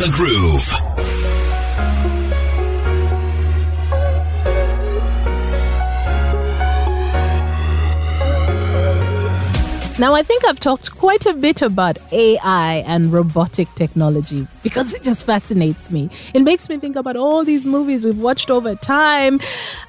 the groove. Now, I think I've talked quite a bit about AI and robotic technology because it just fascinates me. It makes me think about all these movies we've watched over time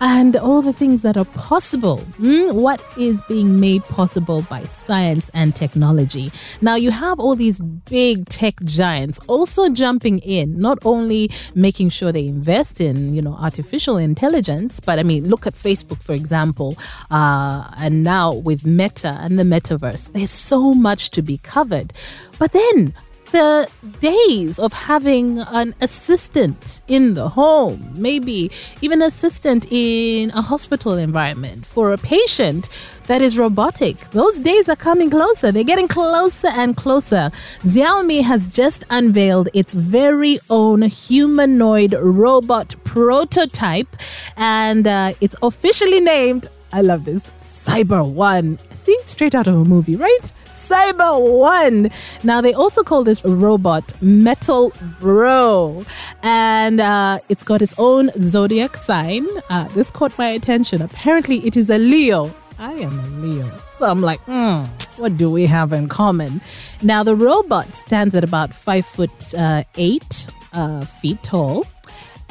and all the things that are possible. Mm, what is being made possible by science and technology? Now, you have all these big tech giants also jumping in, not only making sure they invest in, you know, artificial intelligence, but I mean, look at Facebook, for example, uh, and now with Meta and the metaverse there's so much to be covered. But then the days of having an assistant in the home, maybe even assistant in a hospital environment for a patient that is robotic. Those days are coming closer. They're getting closer and closer. Xiaomi has just unveiled its very own humanoid robot prototype, and uh, it's officially named. I love this Cyber One. See, straight out of a movie, right? Cyber One. Now, they also call this robot Metal Bro. And uh, it's got its own zodiac sign. Uh, this caught my attention. Apparently, it is a Leo. I am a Leo. So I'm like, hmm, what do we have in common? Now, the robot stands at about five foot uh, eight uh, feet tall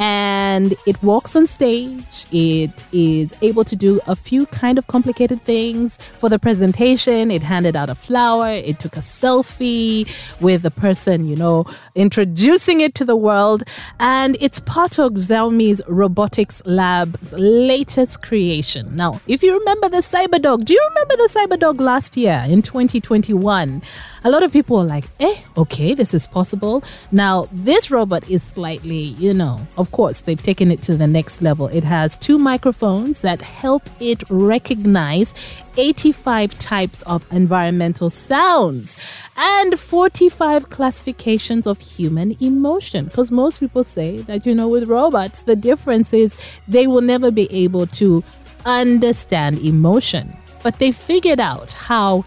and it walks on stage. It is able to do a few kind of complicated things. For the presentation, it handed out a flower, it took a selfie with the person, you know, introducing it to the world. And it's part of Xiaomi's Robotics Lab's latest creation. Now, if you remember the Cyberdog, do you remember the Cyberdog last year in 2021? A lot of people were like, eh, okay, this is possible. Now, this robot is slightly, you know, of course, they've taken it to the next level. It has two microphones that help it recognize 85 types of environmental sounds and 45 classifications of human emotion. Because most people say that, you know, with robots, the difference is they will never be able to understand emotion. But they figured out how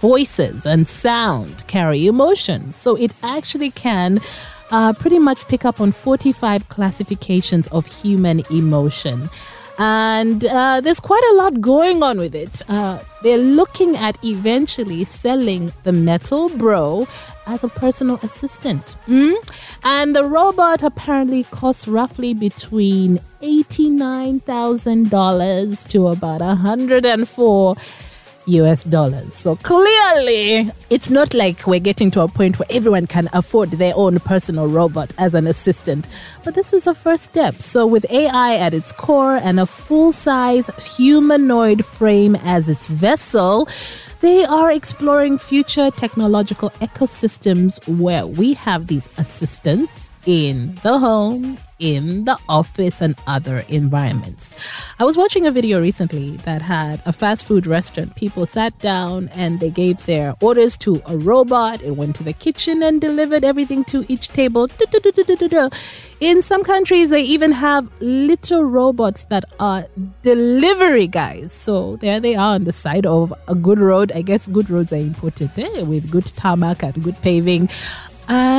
voices and sound carry emotions. So it actually can uh, pretty much pick up on 45 classifications of human emotion. And uh, there's quite a lot going on with it. Uh, they're looking at eventually selling the Metal Bro as a personal assistant. Mm? And the robot apparently costs roughly between $89,000 to about 104 US dollars. So clearly, it's not like we're getting to a point where everyone can afford their own personal robot as an assistant. But this is a first step. So, with AI at its core and a full size humanoid frame as its vessel, they are exploring future technological ecosystems where we have these assistants in the home, in the office, and other environments. I was watching a video recently that had a fast food restaurant. People sat down and they gave their orders to a robot. It went to the kitchen and delivered everything to each table. In some countries, they even have little robots that are delivery guys. So there they are on the side of a good road. I guess good roads are important eh? with good tarmac and good paving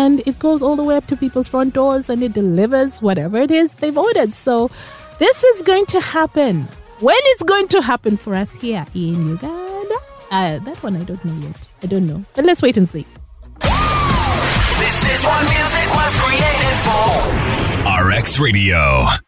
and it goes all the way up to people's front doors and it delivers whatever it is they've ordered. So this is going to happen. When it's going to happen for us here in Uganda? Uh, that one I don't know yet. I don't know. But let's wait and see. This is what music was created for. RX Radio.